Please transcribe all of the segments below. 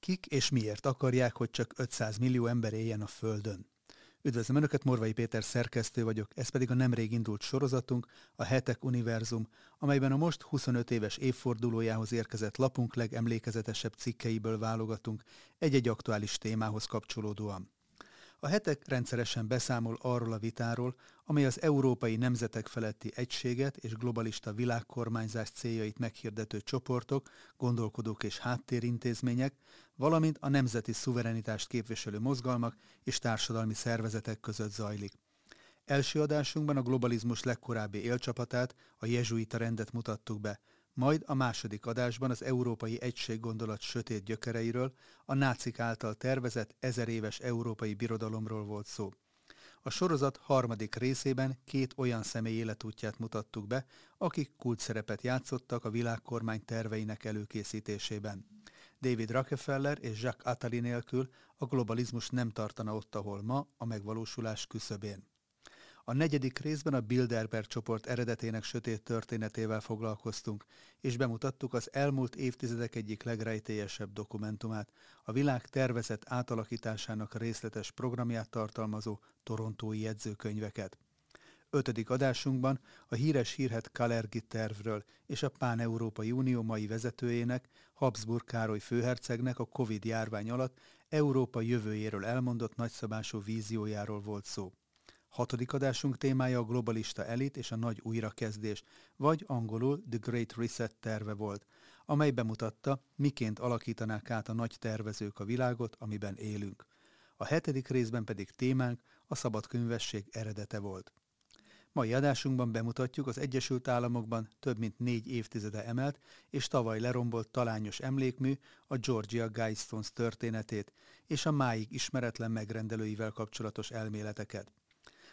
Kik és miért akarják, hogy csak 500 millió ember éljen a Földön? Üdvözlöm Önöket, Morvai Péter szerkesztő vagyok, ez pedig a nemrég indult sorozatunk, a Hetek Univerzum, amelyben a most 25 éves évfordulójához érkezett lapunk legemlékezetesebb cikkeiből válogatunk egy-egy aktuális témához kapcsolódóan. A hetek rendszeresen beszámol arról a vitáról, amely az európai nemzetek feletti egységet és globalista világkormányzás céljait meghirdető csoportok, gondolkodók és háttérintézmények, valamint a nemzeti szuverenitást képviselő mozgalmak és társadalmi szervezetek között zajlik. Első adásunkban a globalizmus legkorábbi élcsapatát, a jezsuita rendet mutattuk be, majd a második adásban az európai egység gondolat sötét gyökereiről, a nácik által tervezett ezer éves európai birodalomról volt szó. A sorozat harmadik részében két olyan személy életútját mutattuk be, akik kult szerepet játszottak a világkormány terveinek előkészítésében. David Rockefeller és Jacques Attali nélkül a globalizmus nem tartana ott, ahol ma, a megvalósulás küszöbén. A negyedik részben a Bilderberg csoport eredetének sötét történetével foglalkoztunk, és bemutattuk az elmúlt évtizedek egyik legrejtélyesebb dokumentumát, a világ tervezett átalakításának részletes programját tartalmazó torontói jegyzőkönyveket. Ötödik adásunkban a híres hírhet Kalergi tervről és a Pán-Európai Unió mai vezetőjének, Habsburg Károly főhercegnek a Covid járvány alatt Európa jövőjéről elmondott nagyszabású víziójáról volt szó. Hatodik adásunk témája a globalista elit és a nagy újrakezdés, vagy angolul The Great Reset terve volt, amely bemutatta, miként alakítanák át a nagy tervezők a világot, amiben élünk. A hetedik részben pedig témánk a szabadkönyvesség eredete volt. Mai adásunkban bemutatjuk az Egyesült Államokban több mint négy évtizede emelt és tavaly lerombolt talányos emlékmű a Georgia Guidestones történetét és a máig ismeretlen megrendelőivel kapcsolatos elméleteket.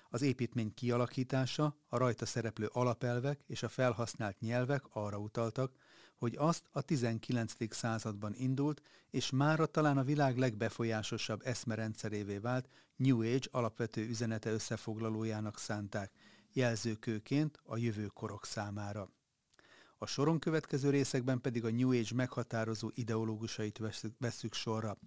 Az építmény kialakítása, a rajta szereplő alapelvek és a felhasznált nyelvek arra utaltak, hogy azt a 19. században indult, és mára talán a világ legbefolyásosabb eszmerendszerévé vált New Age alapvető üzenete összefoglalójának szánták, jelzőkőként a jövő korok számára. A soron következő részekben pedig a New Age meghatározó ideológusait veszük sorra.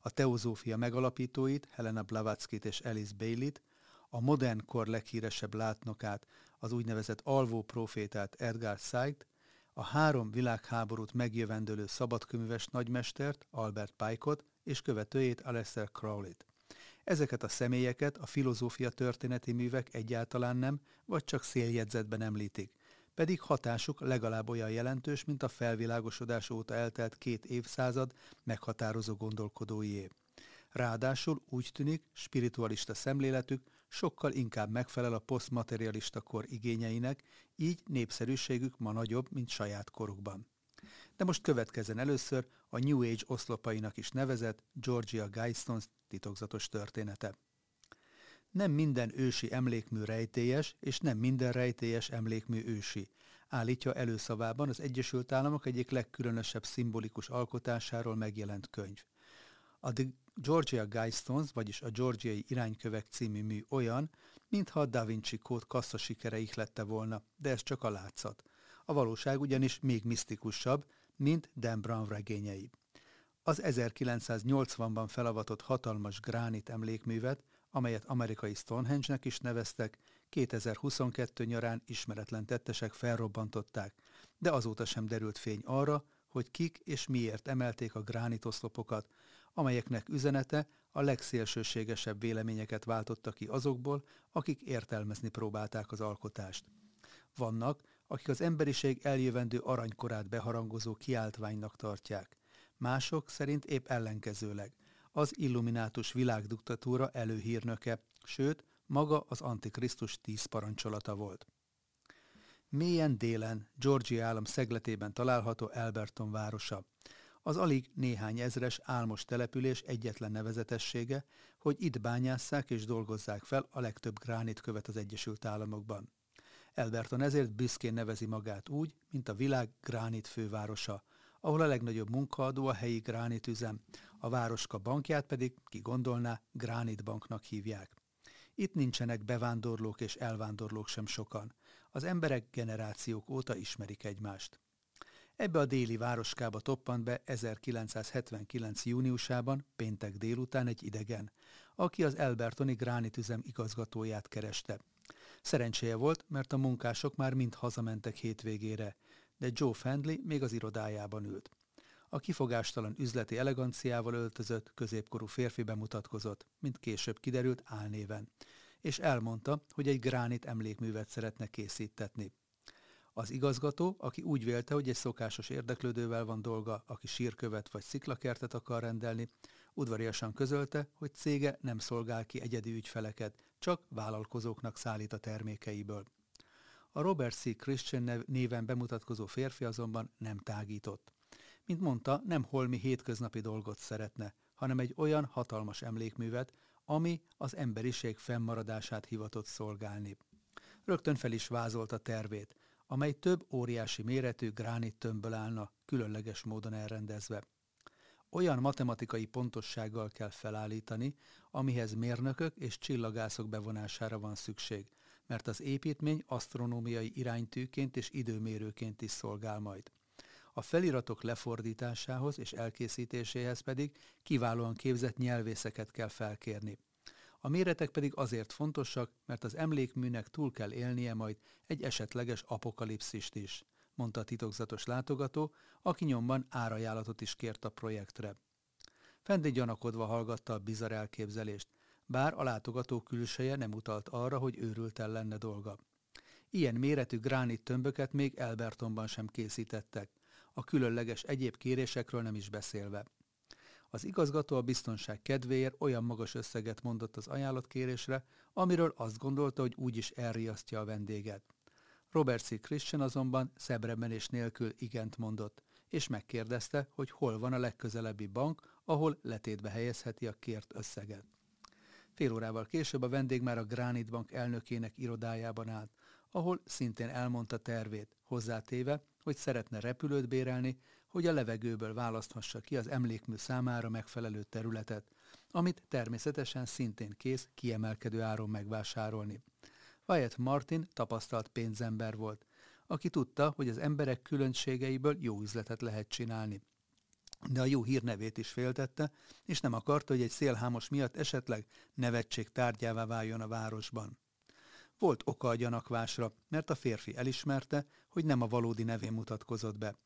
A teozófia megalapítóit, Helena Blavatsky-t és Alice Bailey-t, a modern kor leghíresebb látnokát, az úgynevezett alvó profétát Edgar Said, a három világháborút megjövendölő szabadkönyves nagymestert, Albert Pike-ot és követőjét Aleister Crowley-t. Ezeket a személyeket a filozófia történeti művek egyáltalán nem, vagy csak széljegyzetben említik, pedig hatásuk legalább olyan jelentős, mint a felvilágosodás óta eltelt két évszázad meghatározó gondolkodóié. Ráadásul úgy tűnik, spiritualista szemléletük sokkal inkább megfelel a posztmaterialista kor igényeinek, így népszerűségük ma nagyobb, mint saját korukban. De most következzen először a New Age oszlopainak is nevezett Georgia Guidestones titokzatos története. Nem minden ősi emlékmű rejtélyes, és nem minden rejtélyes emlékmű ősi, állítja előszavában az Egyesült Államok egyik legkülönösebb szimbolikus alkotásáról megjelent könyv. A The Georgia Guidestones, vagyis a Georgiai Iránykövek című mű olyan, mintha a Da Vinci kód kassza sikere ihlette volna, de ez csak a látszat. A valóság ugyanis még misztikusabb, mint Dan Brown regényei. Az 1980-ban felavatott hatalmas gránit emlékművet, amelyet amerikai Stonehenge-nek is neveztek, 2022 nyarán ismeretlen tettesek felrobbantották, de azóta sem derült fény arra, hogy kik és miért emelték a gránitoszlopokat, amelyeknek üzenete a legszélsőségesebb véleményeket váltotta ki azokból, akik értelmezni próbálták az alkotást. Vannak, akik az emberiség eljövendő aranykorát beharangozó kiáltványnak tartják. Mások szerint épp ellenkezőleg. Az illuminátus világdiktatúra előhírnöke, sőt, maga az Antikrisztus tíz parancsolata volt. Mélyen délen, Georgia állam szegletében található Alberton városa. Az alig néhány ezres álmos település egyetlen nevezetessége, hogy itt bányásszák és dolgozzák fel a legtöbb gránitkövet az Egyesült Államokban. Elberton ezért büszkén nevezi magát úgy, mint a világ gránit fővárosa, ahol a legnagyobb munkaadó a helyi gránitüzem, a városka bankját pedig, ki gondolná, gránitbanknak hívják. Itt nincsenek bevándorlók és elvándorlók sem sokan. Az emberek generációk óta ismerik egymást. Ebbe a déli városkába toppant be 1979. júniusában, péntek délután egy idegen, aki az Elbertoni gránitüzem igazgatóját kereste. Szerencséje volt, mert a munkások már mind hazamentek hétvégére, de Joe Fendley még az irodájában ült. A kifogástalan üzleti eleganciával öltözött, középkorú férfi bemutatkozott, mint később kiderült álnéven, és elmondta, hogy egy gránit emlékművet szeretne készítetni. Az igazgató, aki úgy vélte, hogy egy szokásos érdeklődővel van dolga, aki sírkövet vagy sziklakertet akar rendelni, udvariasan közölte, hogy cége nem szolgál ki egyedi ügyfeleket, csak vállalkozóknak szállít a termékeiből. A Robert C. Christian néven bemutatkozó férfi azonban nem tágított. Mint mondta, nem holmi hétköznapi dolgot szeretne, hanem egy olyan hatalmas emlékművet, ami az emberiség fennmaradását hivatott szolgálni. Rögtön fel is vázolta tervét, amely több óriási méretű gránit tömbből állna, különleges módon elrendezve. Olyan matematikai pontossággal kell felállítani, amihez mérnökök és csillagászok bevonására van szükség, mert az építmény asztronómiai iránytűként és időmérőként is szolgál majd. A feliratok lefordításához és elkészítéséhez pedig kiválóan képzett nyelvészeket kell felkérni. A méretek pedig azért fontosak, mert az emlékműnek túl kell élnie majd egy esetleges apokalipszist is, mondta a titokzatos látogató, aki nyomban árajánlatot is kért a projektre. Fendi gyanakodva hallgatta a bizarr elképzelést, bár a látogató külseje nem utalt arra, hogy őrülten lenne dolga. Ilyen méretű gránit tömböket még Elbertonban sem készítettek, a különleges egyéb kérésekről nem is beszélve. Az igazgató a biztonság kedvéért olyan magas összeget mondott az ajánlatkérésre, amiről azt gondolta, hogy úgyis elriasztja a vendéget. Robert C. Christian azonban és nélkül igent mondott, és megkérdezte, hogy hol van a legközelebbi bank, ahol letétbe helyezheti a kért összeget. Fél órával később a vendég már a Granite Bank elnökének irodájában állt, ahol szintén elmondta tervét, hozzátéve, hogy szeretne repülőt bérelni, hogy a levegőből választhassa ki az emlékmű számára megfelelő területet, amit természetesen szintén kész kiemelkedő áron megvásárolni. Wyatt Martin tapasztalt pénzember volt, aki tudta, hogy az emberek különbségeiből jó üzletet lehet csinálni. De a jó hírnevét is féltette, és nem akarta, hogy egy szélhámos miatt esetleg nevetség tárgyává váljon a városban. Volt oka a gyanakvásra, mert a férfi elismerte, hogy nem a valódi nevén mutatkozott be.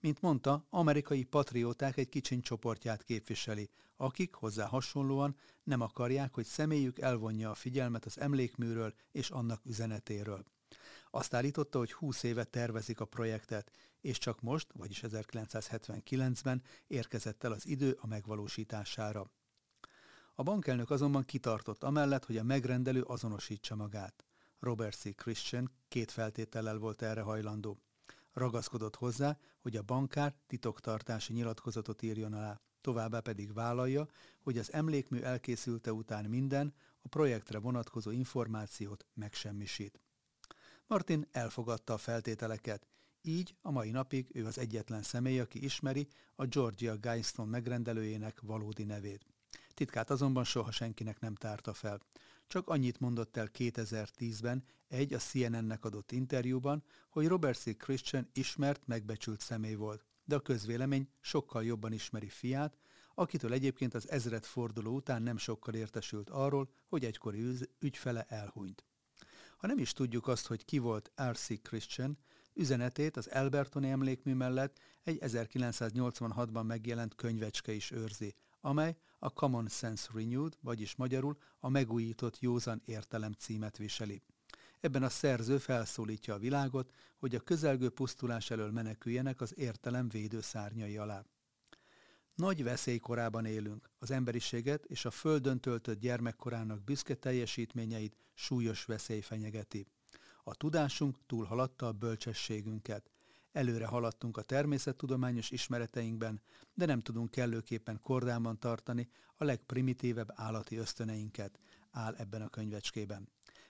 Mint mondta, amerikai patrióták egy kicsiny csoportját képviseli, akik hozzá hasonlóan nem akarják, hogy személyük elvonja a figyelmet az emlékműről és annak üzenetéről. Azt állította, hogy 20 éve tervezik a projektet, és csak most, vagyis 1979-ben érkezett el az idő a megvalósítására. A bankelnök azonban kitartott amellett, hogy a megrendelő azonosítsa magát. Robert C. Christian két feltétellel volt erre hajlandó. Ragaszkodott hozzá, hogy a bankár titoktartási nyilatkozatot írjon alá, továbbá pedig vállalja, hogy az emlékmű elkészülte után minden, a projektre vonatkozó információt megsemmisít. Martin elfogadta a feltételeket, így a mai napig ő az egyetlen személy, aki ismeri a Georgia Guidestone megrendelőjének valódi nevét. Titkát azonban soha senkinek nem tárta fel. Csak annyit mondott el 2010-ben egy a CNN-nek adott interjúban, hogy Robert C. Christian ismert, megbecsült személy volt, de a közvélemény sokkal jobban ismeri fiát, akitől egyébként az ezred forduló után nem sokkal értesült arról, hogy egykori ügyfele elhunyt. Ha nem is tudjuk azt, hogy ki volt R.C. Christian, üzenetét az Albertoni emlékmű mellett egy 1986-ban megjelent könyvecske is őrzi, amely a Common Sense Renewed, vagyis magyarul a megújított józan értelem címet viseli. Ebben a szerző felszólítja a világot, hogy a közelgő pusztulás elől meneküljenek az értelem védőszárnyai alá. Nagy veszélykorában élünk, az emberiséget és a földön töltött gyermekkorának büszke teljesítményeit súlyos veszély fenyegeti. A tudásunk túlhaladta a bölcsességünket. Előre haladtunk a természettudományos ismereteinkben, de nem tudunk kellőképpen kordában tartani a legprimitívebb állati ösztöneinket, áll ebben a könyvecskében.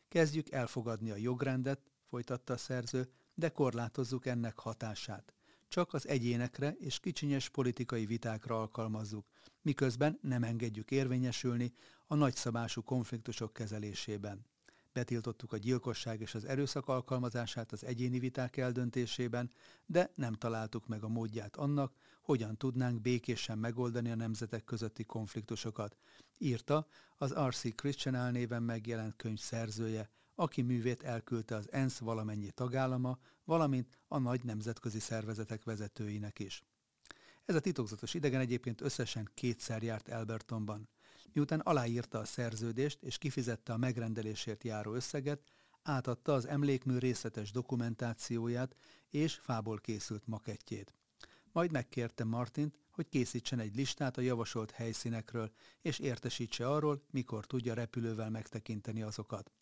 Kezdjük elfogadni a jogrendet, folytatta a szerző, de korlátozzuk ennek hatását. Csak az egyénekre és kicsinyes politikai vitákra alkalmazzuk, miközben nem engedjük érvényesülni a nagyszabású konfliktusok kezelésében. Betiltottuk a gyilkosság és az erőszak alkalmazását az egyéni viták eldöntésében, de nem találtuk meg a módját annak, hogyan tudnánk békésen megoldani a nemzetek közötti konfliktusokat, írta az R.C. Christian elnéven megjelent könyv szerzője, aki művét elküldte az ENSZ valamennyi tagállama, valamint a nagy nemzetközi szervezetek vezetőinek is. Ez a titokzatos idegen egyébként összesen kétszer járt Albertonban. Miután aláírta a szerződést és kifizette a megrendelésért járó összeget, átadta az emlékmű részletes dokumentációját és fából készült makettjét. Majd megkérte Martint, hogy készítsen egy listát a javasolt helyszínekről, és értesítse arról, mikor tudja repülővel megtekinteni azokat.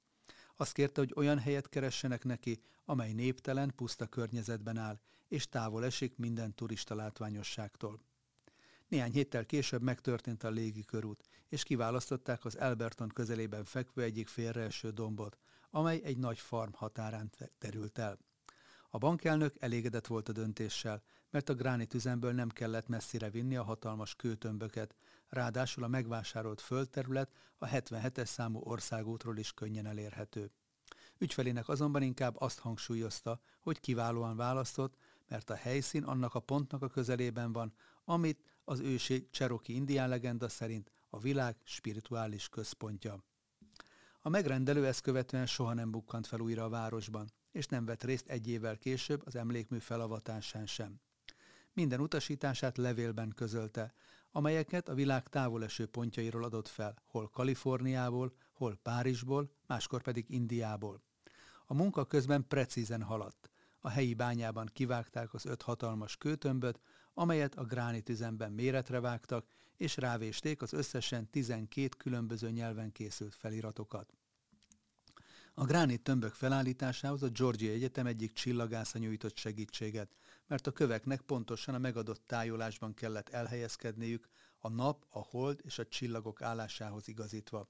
Azt kérte, hogy olyan helyet keressenek neki, amely néptelen, puszta környezetben áll, és távol esik minden turista látványosságtól. Néhány héttel később megtörtént a légi körút, és kiválasztották az Alberton közelében fekvő egyik félreeső dombot, amely egy nagy farm határán terült el. A bankelnök elégedett volt a döntéssel, mert a gránit üzemből nem kellett messzire vinni a hatalmas kőtömböket, ráadásul a megvásárolt földterület a 77-es számú országútról is könnyen elérhető. Ügyfelének azonban inkább azt hangsúlyozta, hogy kiválóan választott, mert a helyszín annak a pontnak a közelében van, amit az ősi Cherokee indián legenda szerint a világ spirituális központja. A megrendelő ezt követően soha nem bukkant fel újra a városban, és nem vett részt egy évvel később az emlékmű felavatásán sem. Minden utasítását levélben közölte, amelyeket a világ távoleső pontjairól adott fel, hol Kaliforniából, hol Párizsból, máskor pedig Indiából. A munka közben precízen haladt. A helyi bányában kivágták az öt hatalmas kőtömböt, amelyet a gránitüzemben méretre vágtak, és rávésték az összesen 12 különböző nyelven készült feliratokat. A gránit tömbök felállításához a Georgia Egyetem egyik csillagásza nyújtott segítséget, mert a köveknek pontosan a megadott tájolásban kellett elhelyezkedniük, a nap, a hold és a csillagok állásához igazítva.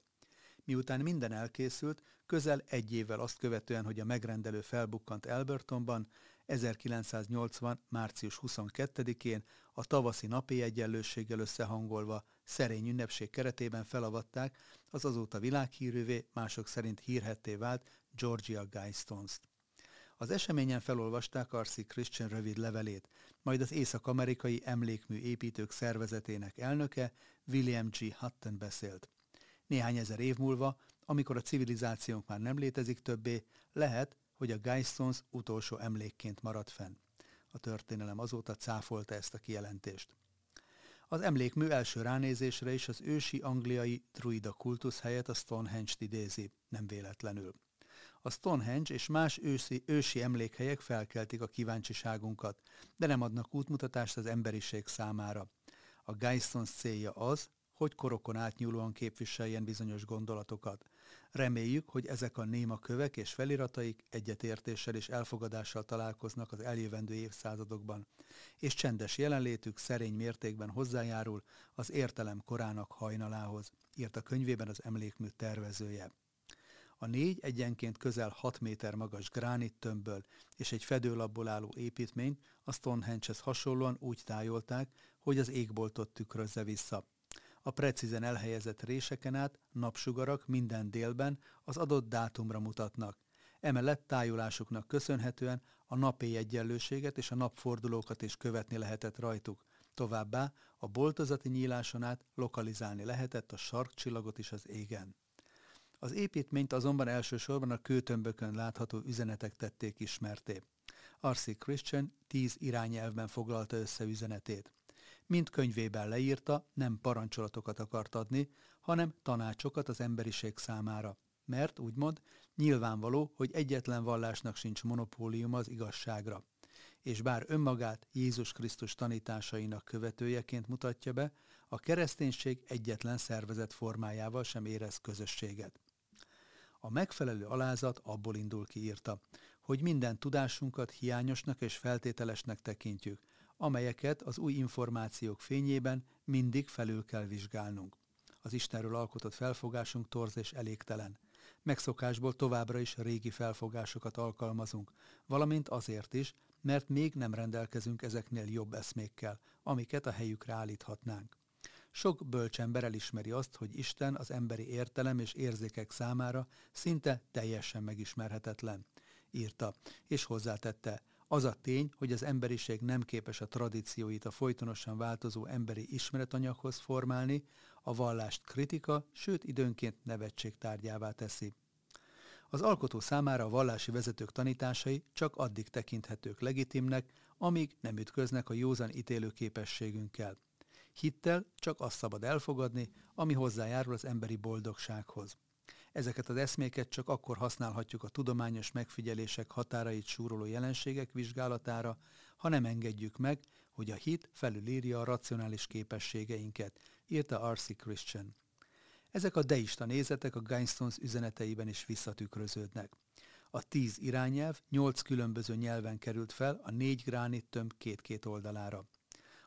Miután minden elkészült, közel egy évvel azt követően, hogy a megrendelő felbukkant Albertonban, 1980. március 22-én a tavaszi napi egyenlőséggel összehangolva szerény ünnepség keretében felavatták az azóta világhírűvé, mások szerint hírhetté vált Georgia Guidestones-t. Az eseményen felolvasták Arsi Christian rövid levelét, majd az észak-amerikai emlékmű építők szervezetének elnöke William G. Hutton beszélt. Néhány ezer év múlva, amikor a civilizációnk már nem létezik többé, lehet, hogy a Geistons utolsó emlékként maradt fenn. A történelem azóta cáfolta ezt a kijelentést. Az emlékmű első ránézésre is az ősi angliai druida kultusz helyett a Stonehenge-t idézi, nem véletlenül. A Stonehenge és más ősi, ősi emlékhelyek felkeltik a kíváncsiságunkat, de nem adnak útmutatást az emberiség számára. A Geistons célja az, hogy korokon átnyúlóan képviseljen bizonyos gondolatokat. Reméljük, hogy ezek a néma kövek és felirataik egyetértéssel és elfogadással találkoznak az eljövendő évszázadokban, és csendes jelenlétük szerény mértékben hozzájárul az értelem korának hajnalához, írt a könyvében az emlékmű tervezője. A négy egyenként közel 6 méter magas gránit tömbből és egy fedőlapból álló építményt a Stonehenge-hez hasonlóan úgy tájolták, hogy az égboltot tükrözze vissza. A precízen elhelyezett réseken át napsugarak minden délben az adott dátumra mutatnak. Emellett tájolásuknak köszönhetően a napi egyenlőséget és a napfordulókat is követni lehetett rajtuk. Továbbá a boltozati nyíláson át lokalizálni lehetett a sarkcsillagot is az égen. Az építményt azonban elsősorban a kőtömbökön látható üzenetek tették ismerté. R.C. Christian tíz irányelvben foglalta össze üzenetét. Mint könyvében leírta, nem parancsolatokat akart adni, hanem tanácsokat az emberiség számára. Mert, úgymond, nyilvánvaló, hogy egyetlen vallásnak sincs monopólium az igazságra. És bár önmagát Jézus Krisztus tanításainak követőjeként mutatja be, a kereszténység egyetlen szervezet formájával sem érez közösséget. A megfelelő alázat abból indul ki írta, hogy minden tudásunkat hiányosnak és feltételesnek tekintjük, amelyeket az új információk fényében mindig felül kell vizsgálnunk. Az Istenről alkotott felfogásunk torz és elégtelen. Megszokásból továbbra is régi felfogásokat alkalmazunk, valamint azért is, mert még nem rendelkezünk ezeknél jobb eszmékkel, amiket a helyükre állíthatnánk. Sok bölcsember elismeri azt, hogy Isten az emberi értelem és érzékek számára szinte teljesen megismerhetetlen, írta, és hozzátette, az a tény, hogy az emberiség nem képes a tradícióit a folytonosan változó emberi ismeretanyaghoz formálni, a vallást kritika, sőt időnként nevetség tárgyává teszi. Az alkotó számára a vallási vezetők tanításai csak addig tekinthetők legitimnek, amíg nem ütköznek a józan ítélő képességünkkel. Hittel csak azt szabad elfogadni, ami hozzájárul az emberi boldogsághoz. Ezeket az eszméket csak akkor használhatjuk a tudományos megfigyelések határait súroló jelenségek vizsgálatára, ha nem engedjük meg, hogy a hit felülírja a racionális képességeinket, írta R.C. Christian. Ezek a deista nézetek a Guinestones üzeneteiben is visszatükröződnek. A tíz irányelv nyolc különböző nyelven került fel a négy gránit tömb két-két oldalára.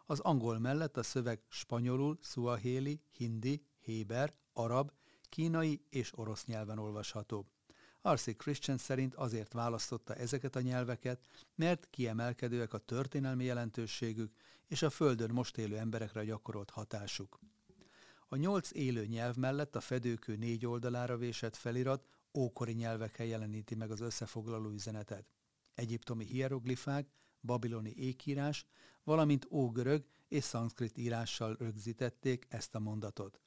Az angol mellett a szöveg spanyolul, szuahéli, hindi, héber, arab, kínai és orosz nyelven olvasható. R.C. Christian szerint azért választotta ezeket a nyelveket, mert kiemelkedőek a történelmi jelentőségük és a Földön most élő emberekre gyakorolt hatásuk. A nyolc élő nyelv mellett a fedőkő négy oldalára vésett felirat ókori nyelvekkel jeleníti meg az összefoglaló üzenetet. Egyiptomi hieroglifák, babiloni ékírás, valamint ógörög és szanszkrit írással rögzítették ezt a mondatot.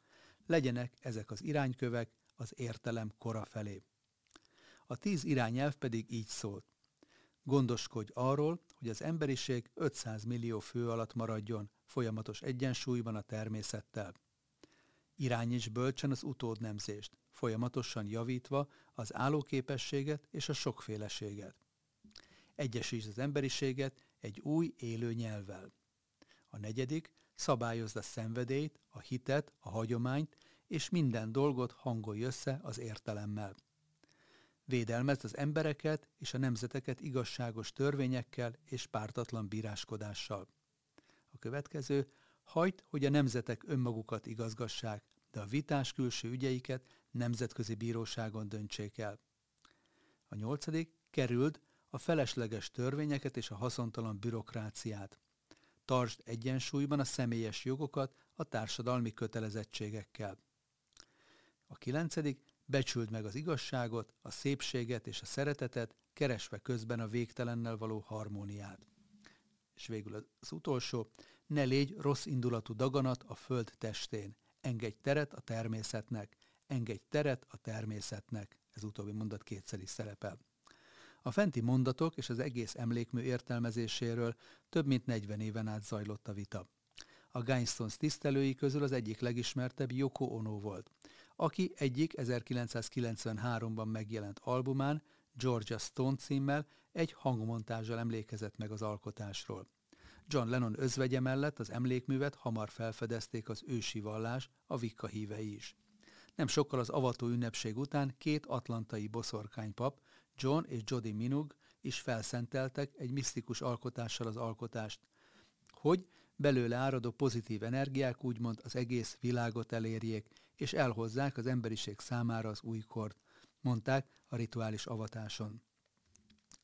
Legyenek ezek az iránykövek az értelem kora felé. A tíz irányelv pedig így szólt. Gondoskodj arról, hogy az emberiség 500 millió fő alatt maradjon, folyamatos egyensúlyban a természettel. Irányíts bölcsen az utódnemzést, folyamatosan javítva az állóképességet és a sokféleséget. Egyesítsd az emberiséget egy új élő nyelvvel. A negyedik, szabályozd a szenvedélyt, a hitet, a hagyományt, és minden dolgot hangolj össze az értelemmel. Védelmezd az embereket és a nemzeteket igazságos törvényekkel és pártatlan bíráskodással. A következő, hagyd, hogy a nemzetek önmagukat igazgassák, de a vitás külső ügyeiket nemzetközi bíróságon döntsék el. A nyolcadik, kerüld a felesleges törvényeket és a haszontalan bürokráciát. Tartsd egyensúlyban a személyes jogokat a társadalmi kötelezettségekkel. A kilencedik, becsüld meg az igazságot, a szépséget és a szeretetet, keresve közben a végtelennel való harmóniát. És végül az utolsó, ne légy rossz indulatú daganat a föld testén, engedj teret a természetnek, engedj teret a természetnek. Ez utóbbi mondat kétszer is szerepel. A fenti mondatok és az egész emlékmű értelmezéséről több mint 40 éven át zajlott a vita. A Guinestones tisztelői közül az egyik legismertebb Yoko Ono volt, aki egyik 1993-ban megjelent albumán Georgia Stone címmel egy hangmontázsal emlékezett meg az alkotásról. John Lennon özvegye mellett az emlékművet hamar felfedezték az ősi vallás, a Vikka hívei is. Nem sokkal az avató ünnepség után két atlantai boszorkánypap, John és Jody Minug is felszenteltek egy misztikus alkotással az alkotást, hogy belőle áradó pozitív energiák úgymond az egész világot elérjék, és elhozzák az emberiség számára az újkort, mondták a rituális avatáson.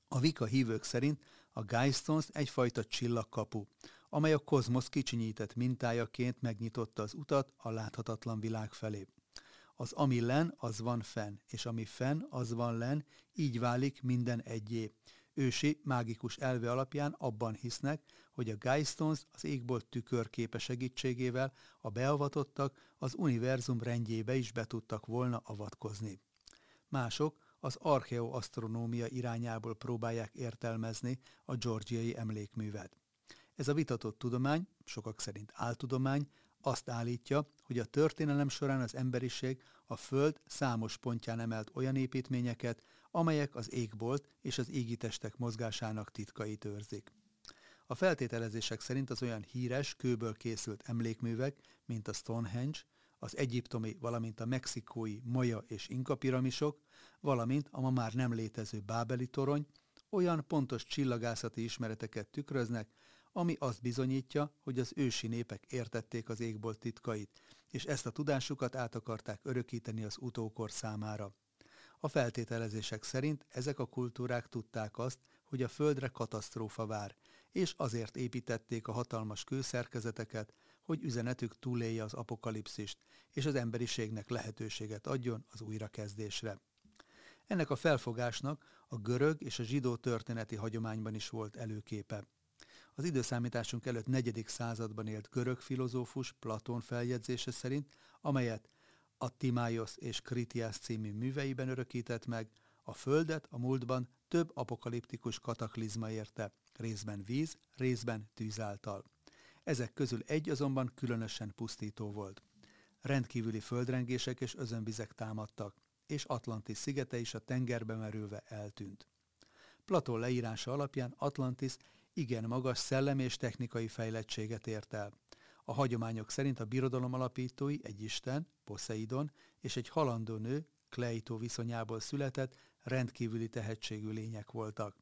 A Vika hívők szerint a Geistons egyfajta csillagkapu, amely a kozmosz kicsinyített mintájaként megnyitotta az utat a láthatatlan világ felé. Az ami len, az van fenn, és ami fenn, az van len, így válik minden egyé. Ősi, mágikus elve alapján abban hisznek, hogy a Geistons az égbolt tükörképe segítségével a beavatottak az univerzum rendjébe is be tudtak volna avatkozni. Mások az archeoasztronómia irányából próbálják értelmezni a georgiai emlékművet. Ez a vitatott tudomány, sokak szerint áltudomány, azt állítja, hogy a történelem során az emberiség a Föld számos pontján emelt olyan építményeket, amelyek az égbolt és az égitestek mozgásának titkait őrzik. A feltételezések szerint az olyan híres, kőből készült emlékművek, mint a Stonehenge, az egyiptomi, valamint a mexikói Maja és Inka piramisok, valamint a ma már nem létező Bábeli torony, olyan pontos csillagászati ismereteket tükröznek, ami azt bizonyítja, hogy az ősi népek értették az égbolt titkait, és ezt a tudásukat át akarták örökíteni az utókor számára. A feltételezések szerint ezek a kultúrák tudták azt, hogy a földre katasztrófa vár, és azért építették a hatalmas kőszerkezeteket, hogy üzenetük túlélje az apokalipszist, és az emberiségnek lehetőséget adjon az újrakezdésre. Ennek a felfogásnak a görög és a zsidó történeti hagyományban is volt előképe. Az időszámításunk előtt negyedik században élt görög filozófus Platón feljegyzése szerint, amelyet a Timáiosz és Kritiász című műveiben örökített meg, a Földet a múltban több apokaliptikus kataklizma érte, részben víz, részben tűz által. Ezek közül egy azonban különösen pusztító volt. Rendkívüli földrengések és özönvizek támadtak, és Atlantis szigete is a tengerbe merülve eltűnt. Platón leírása alapján Atlantis igen magas szellem és technikai fejlettséget ért el. A hagyományok szerint a birodalom alapítói egy isten, Poseidon, és egy halandó nő, Kleito viszonyából született, rendkívüli tehetségű lények voltak.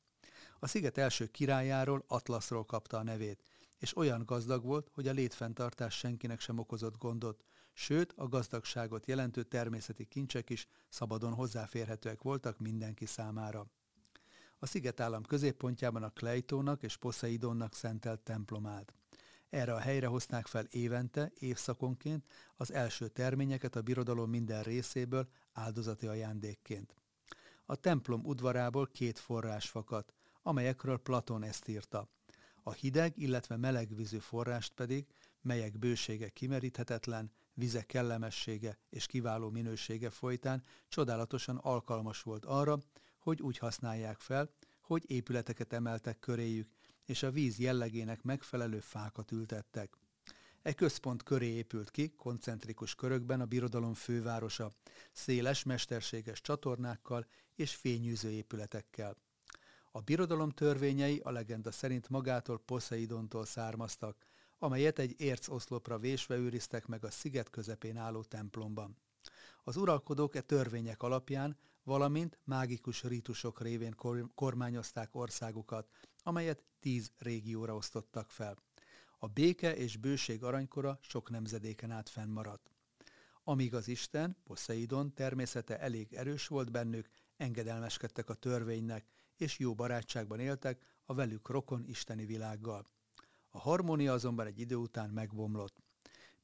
A sziget első királyáról, Atlaszról kapta a nevét, és olyan gazdag volt, hogy a létfenntartás senkinek sem okozott gondot, sőt a gazdagságot jelentő természeti kincsek is szabadon hozzáférhetőek voltak mindenki számára. A szigetállam középpontjában a Kleitónak és Poseidonnak szentelt templom állt. Erre a helyre hozták fel évente, évszakonként az első terményeket a birodalom minden részéből áldozati ajándékként. A templom udvarából két forrás fakadt, amelyekről Platon ezt írta. A hideg, illetve melegvízű forrást pedig, melyek bősége kimeríthetetlen, vize kellemessége és kiváló minősége folytán csodálatosan alkalmas volt arra, hogy úgy használják fel, hogy épületeket emeltek köréjük, és a víz jellegének megfelelő fákat ültettek. E központ köré épült ki, koncentrikus körökben a birodalom fővárosa, széles, mesterséges csatornákkal és fényűző épületekkel. A birodalom törvényei a legenda szerint magától Poseidontól származtak, amelyet egy ércoszlopra vésve őriztek meg a sziget közepén álló templomban. Az uralkodók e törvények alapján, valamint mágikus rítusok révén kormányozták országukat, amelyet tíz régióra osztottak fel. A béke és bőség aranykora sok nemzedéken át fennmaradt. Amíg az Isten, Poseidon természete elég erős volt bennük, engedelmeskedtek a törvénynek, és jó barátságban éltek a velük rokon isteni világgal. A harmónia azonban egy idő után megbomlott.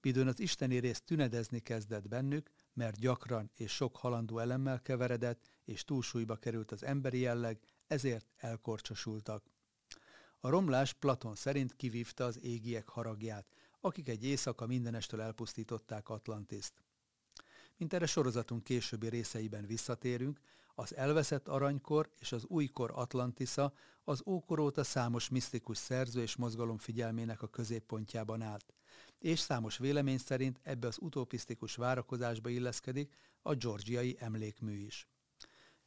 Midőn az isteni rész tünedezni kezdett bennük, mert gyakran és sok halandó elemmel keveredett, és túlsúlyba került az emberi jelleg, ezért elkorcsosultak. A romlás Platon szerint kivívta az égiek haragját, akik egy éjszaka mindenestől elpusztították Atlantiszt. Mint erre sorozatunk későbbi részeiben visszatérünk, az elveszett aranykor és az újkor Atlantisza az ókor óta számos misztikus szerző és mozgalom figyelmének a középpontjában állt, és számos vélemény szerint ebbe az utopisztikus várakozásba illeszkedik a georgiai emlékmű is.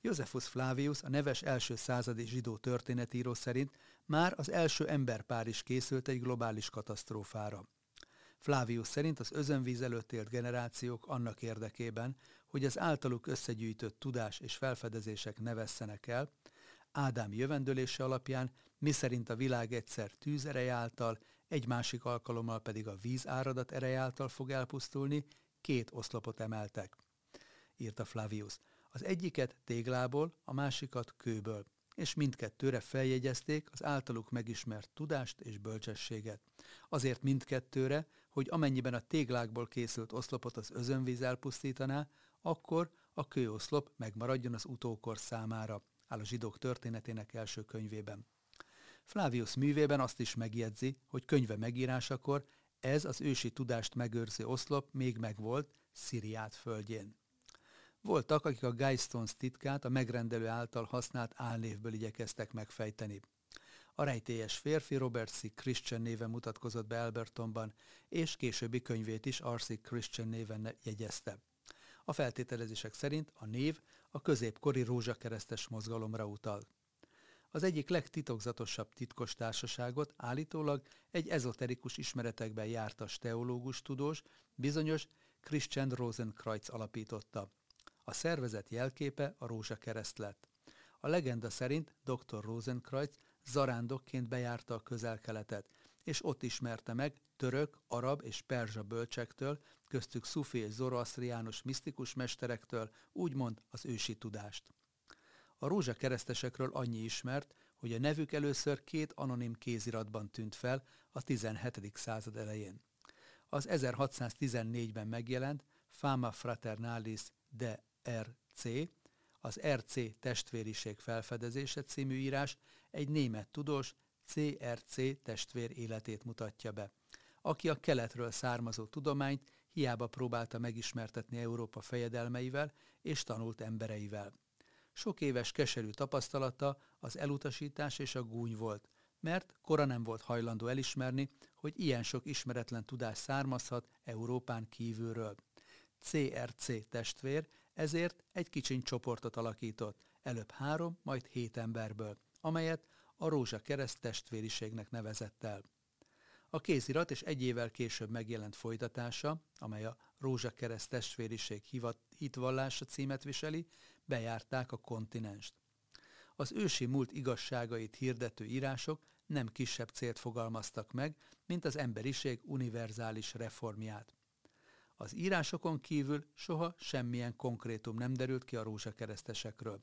Josephus Flavius, a neves első századi zsidó történetíró szerint már az első emberpár is készült egy globális katasztrófára. Flavius szerint az özönvíz előtt élt generációk annak érdekében, hogy az általuk összegyűjtött tudás és felfedezések ne vesszenek el, Ádám jövendőlése alapján, miszerint a világ egyszer tűz ereje által, egy másik alkalommal pedig a víz áradat ereje által fog elpusztulni, két oszlopot emeltek. Írta Flavius. Az egyiket téglából, a másikat kőből, és mindkettőre feljegyezték az általuk megismert tudást és bölcsességet. Azért mindkettőre, hogy amennyiben a téglákból készült oszlopot az özönvíz elpusztítaná, akkor a kőoszlop megmaradjon az utókor számára, áll a zsidók történetének első könyvében. Flavius művében azt is megjegyzi, hogy könyve megírásakor ez az ősi tudást megőrző oszlop még megvolt Sziriát földjén. Voltak, akik a Geistons titkát a megrendelő által használt álnévből igyekeztek megfejteni. A rejtélyes férfi Robert C. Christian néven mutatkozott be Albertonban, és későbbi könyvét is R.C. Christian néven jegyezte. A feltételezések szerint a név a középkori rózsakeresztes mozgalomra utal. Az egyik legtitokzatosabb titkos társaságot állítólag egy ezoterikus ismeretekben jártas teológus tudós, bizonyos Christian Rosenkreuz alapította. A szervezet jelképe a rózsakereszt lett. A legenda szerint dr. Rosenkreuz zarándokként bejárta a közel-keletet, és ott ismerte meg török, arab és perzsa bölcsektől, köztük szufi és zoroasztriánus misztikus mesterektől, úgymond az ősi tudást. A rózsa keresztesekről annyi ismert, hogy a nevük először két anonim kéziratban tűnt fel a 17. század elején. az 1614-ben megjelent Fama Fraternalis de R.C., az RC testvériség felfedezése című írás egy német tudós CRC testvér életét mutatja be, aki a keletről származó tudományt hiába próbálta megismertetni Európa fejedelmeivel és tanult embereivel. Sok éves keserű tapasztalata az elutasítás és a gúny volt, mert kora nem volt hajlandó elismerni, hogy ilyen sok ismeretlen tudás származhat Európán kívülről. CRC testvér ezért egy kicsiny csoportot alakított, előbb három, majd hét emberből, amelyet a Rózsa Kereszt testvériségnek nevezett el. A kézirat és egy évvel később megjelent folytatása, amely a Rózsa Kereszt testvériség hitvallása címet viseli, bejárták a kontinenst. Az ősi múlt igazságait hirdető írások nem kisebb célt fogalmaztak meg, mint az emberiség univerzális reformját. Az írásokon kívül soha semmilyen konkrétum nem derült ki a rózsakeresztesekről.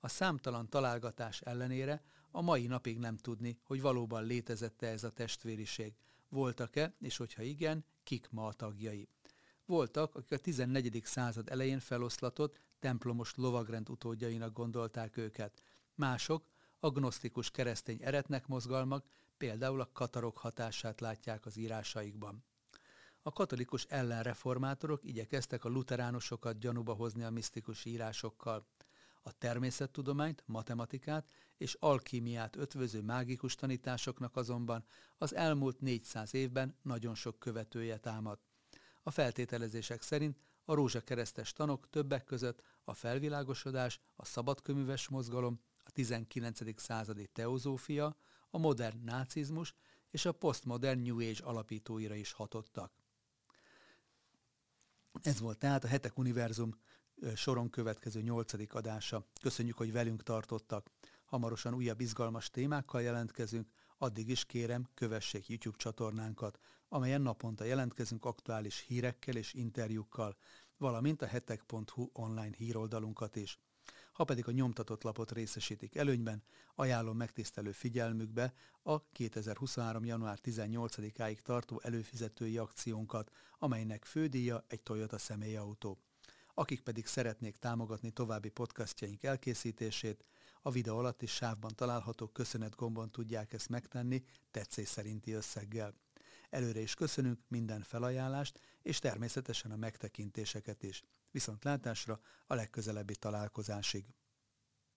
A számtalan találgatás ellenére a mai napig nem tudni, hogy valóban létezette ez a testvériség. Voltak-e, és hogyha igen, kik ma a tagjai. Voltak, akik a 14. század elején feloszlatott, templomos lovagrend utódjainak gondolták őket. Mások, agnosztikus keresztény eretnek mozgalmak, például a katarok hatását látják az írásaikban. A katolikus ellenreformátorok igyekeztek a luteránusokat gyanúba hozni a misztikus írásokkal. A természettudományt, matematikát és alkímiát ötvöző mágikus tanításoknak azonban az elmúlt 400 évben nagyon sok követője támad. A feltételezések szerint a rózsakeresztes tanok többek között a felvilágosodás, a szabadköműves mozgalom, a 19. századi teozófia, a modern nácizmus és a postmodern New Age alapítóira is hatottak. Ez volt tehát a Hetek Univerzum soron következő nyolcadik adása. Köszönjük, hogy velünk tartottak. Hamarosan újabb izgalmas témákkal jelentkezünk, addig is kérem, kövessék YouTube csatornánkat, amelyen naponta jelentkezünk aktuális hírekkel és interjúkkal, valamint a hetek.hu online híroldalunkat is. Ha pedig a nyomtatott lapot részesítik előnyben, ajánlom megtisztelő figyelmükbe a 2023. január 18-áig tartó előfizetői akciónkat, amelynek fődíja egy Toyota személyautó. Akik pedig szeretnék támogatni további podcastjaink elkészítését, a videó alatti sávban található köszönet gombon tudják ezt megtenni tetszés szerinti összeggel. Előre is köszönünk minden felajánlást, és természetesen a megtekintéseket is. Viszont látásra a legközelebbi találkozásig.